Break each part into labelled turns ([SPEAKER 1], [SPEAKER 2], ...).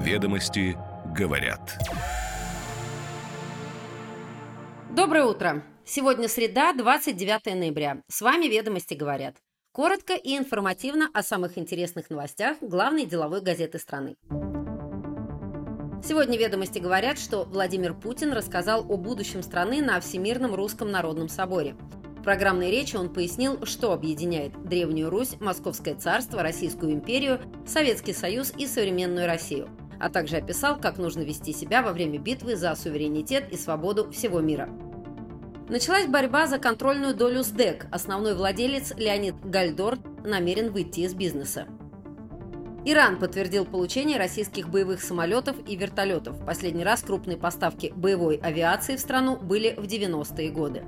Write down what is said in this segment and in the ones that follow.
[SPEAKER 1] Ведомости говорят.
[SPEAKER 2] Доброе утро! Сегодня среда, 29 ноября. С вами «Ведомости говорят». Коротко и информативно о самых интересных новостях главной деловой газеты страны. Сегодня «Ведомости говорят», что Владимир Путин рассказал о будущем страны на Всемирном Русском Народном Соборе. В программной речи он пояснил, что объединяет Древнюю Русь, Московское царство, Российскую империю, Советский Союз и современную Россию, а также описал, как нужно вести себя во время битвы за суверенитет и свободу всего мира. Началась борьба за контрольную долю СДЭК. Основной владелец Леонид Гальдорт намерен выйти из бизнеса. Иран подтвердил получение российских боевых самолетов и вертолетов. Последний раз крупные поставки боевой авиации в страну были в 90-е годы.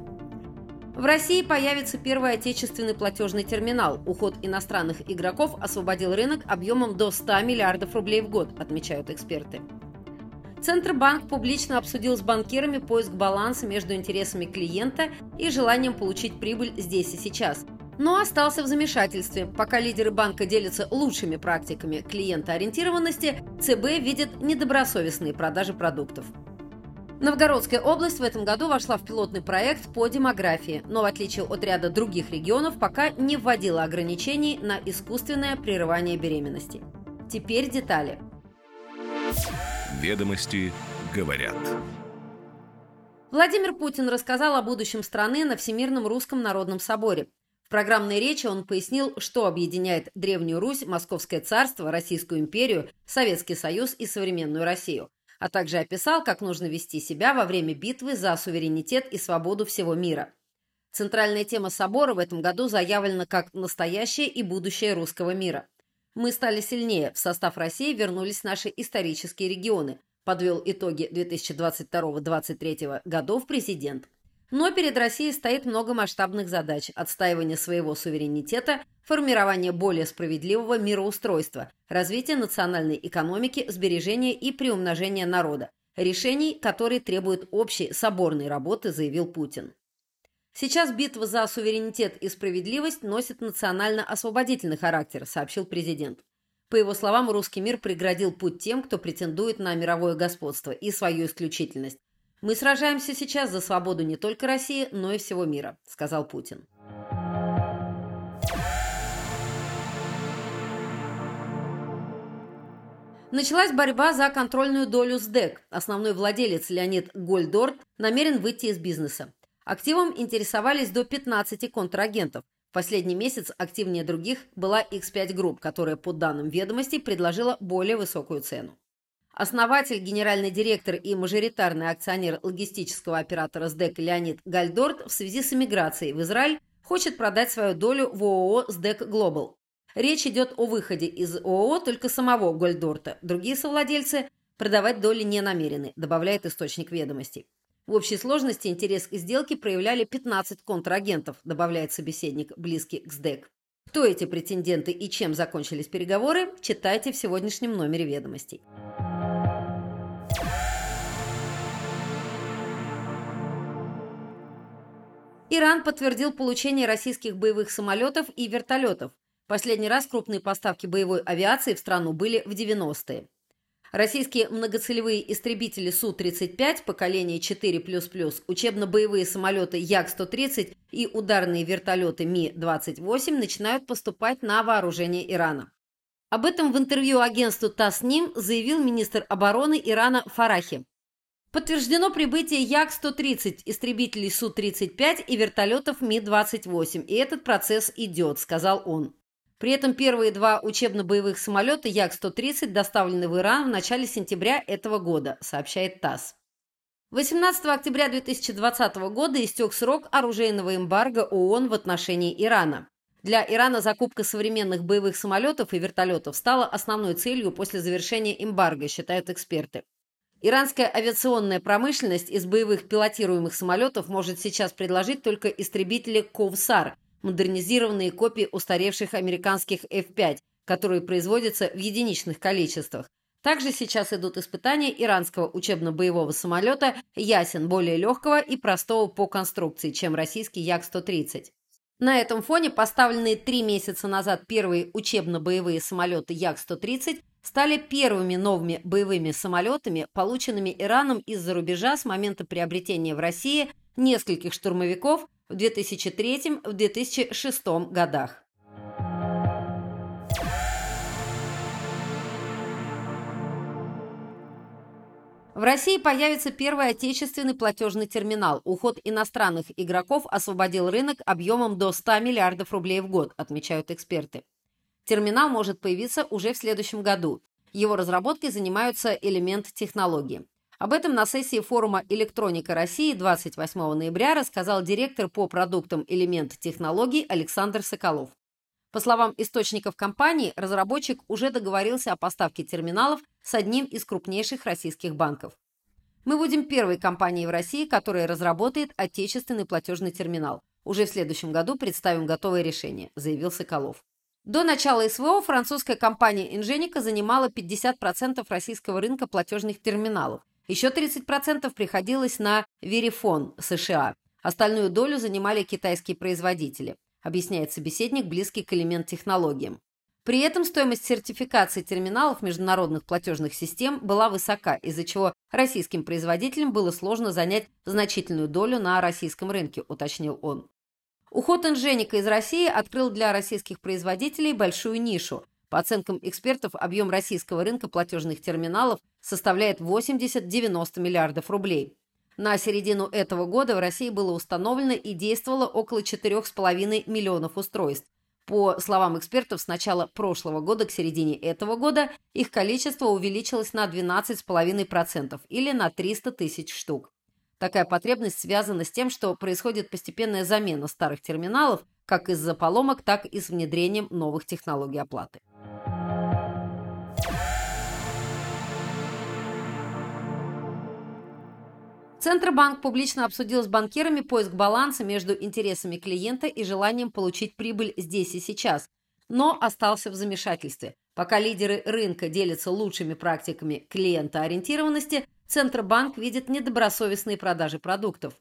[SPEAKER 2] В России появится первый отечественный платежный терминал. Уход иностранных игроков освободил рынок объемом до 100 миллиардов рублей в год, отмечают эксперты. Центробанк публично обсудил с банкирами поиск баланса между интересами клиента и желанием получить прибыль здесь и сейчас. Но остался в замешательстве. Пока лидеры банка делятся лучшими практиками клиентоориентированности, ЦБ видит недобросовестные продажи продуктов. Новгородская область в этом году вошла в пилотный проект по демографии, но в отличие от ряда других регионов пока не вводила ограничений на искусственное прерывание беременности. Теперь детали.
[SPEAKER 1] Ведомости говорят.
[SPEAKER 2] Владимир Путин рассказал о будущем страны на Всемирном Русском Народном Соборе. В программной речи он пояснил, что объединяет Древнюю Русь, Московское царство, Российскую империю, Советский Союз и современную Россию – а также описал, как нужно вести себя во время битвы за суверенитет и свободу всего мира. Центральная тема собора в этом году заявлена как «настоящее и будущее русского мира». Мы стали сильнее, в состав России вернулись наши исторические регионы, подвел итоги 2022-2023 годов президент. Но перед Россией стоит много масштабных задач – отстаивание своего суверенитета, формирование более справедливого мироустройства, развитие национальной экономики, сбережение и приумножение народа. Решений, которые требуют общей соборной работы, заявил Путин. Сейчас битва за суверенитет и справедливость носит национально-освободительный характер, сообщил президент. По его словам, русский мир преградил путь тем, кто претендует на мировое господство и свою исключительность, «Мы сражаемся сейчас за свободу не только России, но и всего мира», – сказал Путин. Началась борьба за контрольную долю СДЭК. Основной владелец Леонид Гольдорт намерен выйти из бизнеса. Активом интересовались до 15 контрагентов. В последний месяц активнее других была X5 Group, которая, по данным ведомостей, предложила более высокую цену. Основатель, генеральный директор и мажоритарный акционер логистического оператора СДЭК Леонид Гальдорт в связи с эмиграцией в Израиль хочет продать свою долю в ООО «СДЭК Глобал». Речь идет о выходе из ООО только самого Гольдорта. Другие совладельцы продавать доли не намерены, добавляет источник ведомостей. В общей сложности интерес к сделке проявляли 15 контрагентов, добавляет собеседник, близкий к СДЭК. Кто эти претенденты и чем закончились переговоры, читайте в сегодняшнем номере ведомостей. Иран подтвердил получение российских боевых самолетов и вертолетов. Последний раз крупные поставки боевой авиации в страну были в 90-е. Российские многоцелевые истребители Су-35 поколения 4++, учебно-боевые самолеты Як-130 и ударные вертолеты Ми-28 начинают поступать на вооружение Ирана. Об этом в интервью агентству ТАСС-НИМ заявил министр обороны Ирана Фарахи. Подтверждено прибытие Як-130, истребителей Су-35 и вертолетов Ми-28, и этот процесс идет, сказал он. При этом первые два учебно-боевых самолета Як-130 доставлены в Иран в начале сентября этого года, сообщает ТАСС. 18 октября 2020 года истек срок оружейного эмбарго ООН в отношении Ирана. Для Ирана закупка современных боевых самолетов и вертолетов стала основной целью после завершения эмбарго, считают эксперты. Иранская авиационная промышленность из боевых пилотируемых самолетов может сейчас предложить только истребители «Ковсар», модернизированные копии устаревших американских F-5, которые производятся в единичных количествах. Также сейчас идут испытания иранского учебно-боевого самолета «Ясен» более легкого и простого по конструкции, чем российский Як-130. На этом фоне поставленные три месяца назад первые учебно-боевые самолеты Як-130 стали первыми новыми боевыми самолетами, полученными Ираном из-за рубежа с момента приобретения в России нескольких штурмовиков в 2003-2006 годах. В России появится первый отечественный платежный терминал. Уход иностранных игроков освободил рынок объемом до 100 миллиардов рублей в год, отмечают эксперты. Терминал может появиться уже в следующем году. Его разработкой занимаются элемент технологии. Об этом на сессии форума «Электроника России» 28 ноября рассказал директор по продуктам элемент технологий Александр Соколов. По словам источников компании, разработчик уже договорился о поставке терминалов с одним из крупнейших российских банков. Мы будем первой компанией в России, которая разработает отечественный платежный терминал. Уже в следующем году представим готовое решение, заявил Соколов. До начала СВО французская компания Ingenico занимала 50% российского рынка платежных терминалов. Еще 30% приходилось на Verifone США. Остальную долю занимали китайские производители объясняет собеседник, близкий к элемент-технологиям. При этом стоимость сертификации терминалов международных платежных систем была высока, из-за чего российским производителям было сложно занять значительную долю на российском рынке, уточнил он. Уход Инженика из России открыл для российских производителей большую нишу. По оценкам экспертов, объем российского рынка платежных терминалов составляет 80-90 миллиардов рублей. На середину этого года в России было установлено и действовало около 4,5 миллионов устройств. По словам экспертов, с начала прошлого года к середине этого года их количество увеличилось на 12,5% или на 300 тысяч штук. Такая потребность связана с тем, что происходит постепенная замена старых терминалов как из-за поломок, так и с внедрением новых технологий оплаты. Центробанк публично обсудил с банкирами поиск баланса между интересами клиента и желанием получить прибыль здесь и сейчас, но остался в замешательстве. Пока лидеры рынка делятся лучшими практиками клиентоориентированности, Центробанк видит недобросовестные продажи продуктов.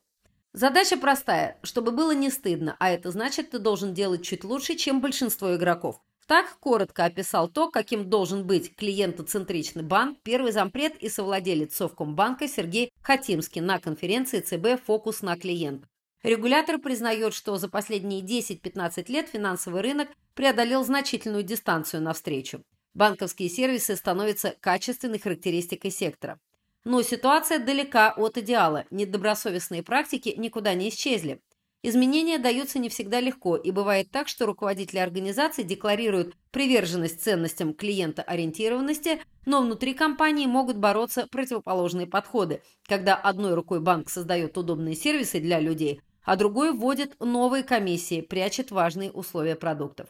[SPEAKER 2] Задача простая, чтобы было не стыдно, а это значит, ты должен делать чуть лучше, чем большинство игроков. Так коротко описал то, каким должен быть клиентоцентричный банк первый зампред и совладелец Совкомбанка Сергей Хатимский на конференции ЦБ «Фокус на клиента». Регулятор признает, что за последние 10-15 лет финансовый рынок преодолел значительную дистанцию навстречу. Банковские сервисы становятся качественной характеристикой сектора. Но ситуация далека от идеала, недобросовестные практики никуда не исчезли. Изменения даются не всегда легко, и бывает так, что руководители организации декларируют приверженность ценностям клиента-ориентированности, но внутри компании могут бороться противоположные подходы, когда одной рукой банк создает удобные сервисы для людей, а другой вводит новые комиссии, прячет важные условия продуктов.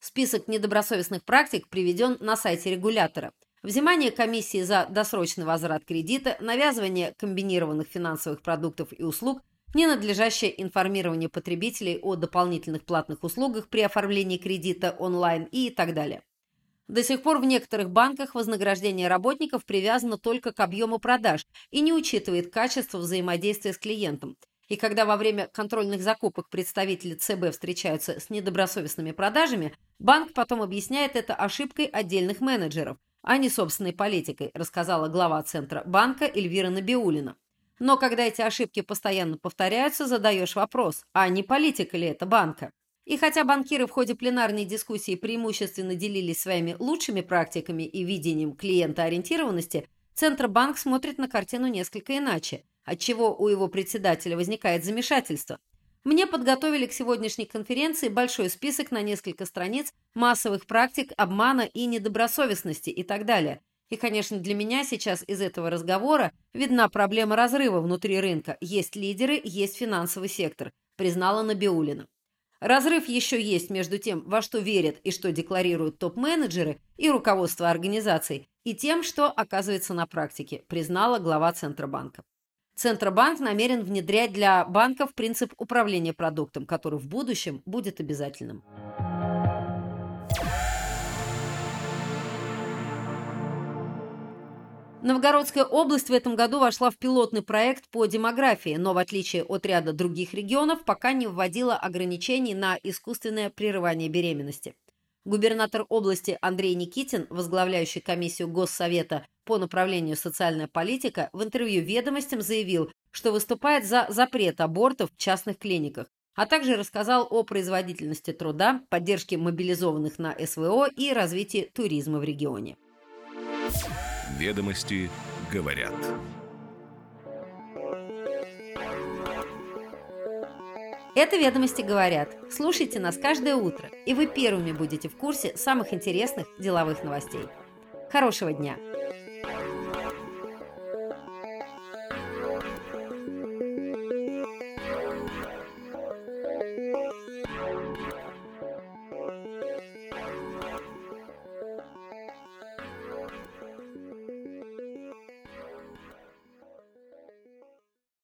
[SPEAKER 2] Список недобросовестных практик приведен на сайте регулятора. Взимание комиссии за досрочный возврат кредита, навязывание комбинированных финансовых продуктов и услуг – ненадлежащее информирование потребителей о дополнительных платных услугах при оформлении кредита онлайн и так далее. До сих пор в некоторых банках вознаграждение работников привязано только к объему продаж и не учитывает качество взаимодействия с клиентом. И когда во время контрольных закупок представители ЦБ встречаются с недобросовестными продажами, банк потом объясняет это ошибкой отдельных менеджеров, а не собственной политикой, рассказала глава Центра банка Эльвира Набиулина. Но когда эти ошибки постоянно повторяются, задаешь вопрос, а не политика ли это банка? И хотя банкиры в ходе пленарной дискуссии преимущественно делились своими лучшими практиками и видением клиентоориентированности, Центробанк смотрит на картину несколько иначе, отчего у его председателя возникает замешательство. Мне подготовили к сегодняшней конференции большой список на несколько страниц массовых практик обмана и недобросовестности и так далее – и, конечно, для меня сейчас из этого разговора видна проблема разрыва внутри рынка. Есть лидеры, есть финансовый сектор, признала Набиулина. Разрыв еще есть между тем, во что верят и что декларируют топ-менеджеры и руководство организаций, и тем, что оказывается на практике, признала глава Центробанка. Центробанк намерен внедрять для банков принцип управления продуктом, который в будущем будет обязательным. Новгородская область в этом году вошла в пилотный проект по демографии, но в отличие от ряда других регионов пока не вводила ограничений на искусственное прерывание беременности. Губернатор области Андрей Никитин, возглавляющий комиссию Госсовета по направлению «Социальная политика», в интервью «Ведомостям» заявил, что выступает за запрет абортов в частных клиниках, а также рассказал о производительности труда, поддержке мобилизованных на СВО и развитии туризма в регионе.
[SPEAKER 1] Ведомости говорят.
[SPEAKER 2] Это «Ведомости говорят». Слушайте нас каждое утро, и вы первыми будете в курсе самых интересных деловых новостей. Хорошего дня!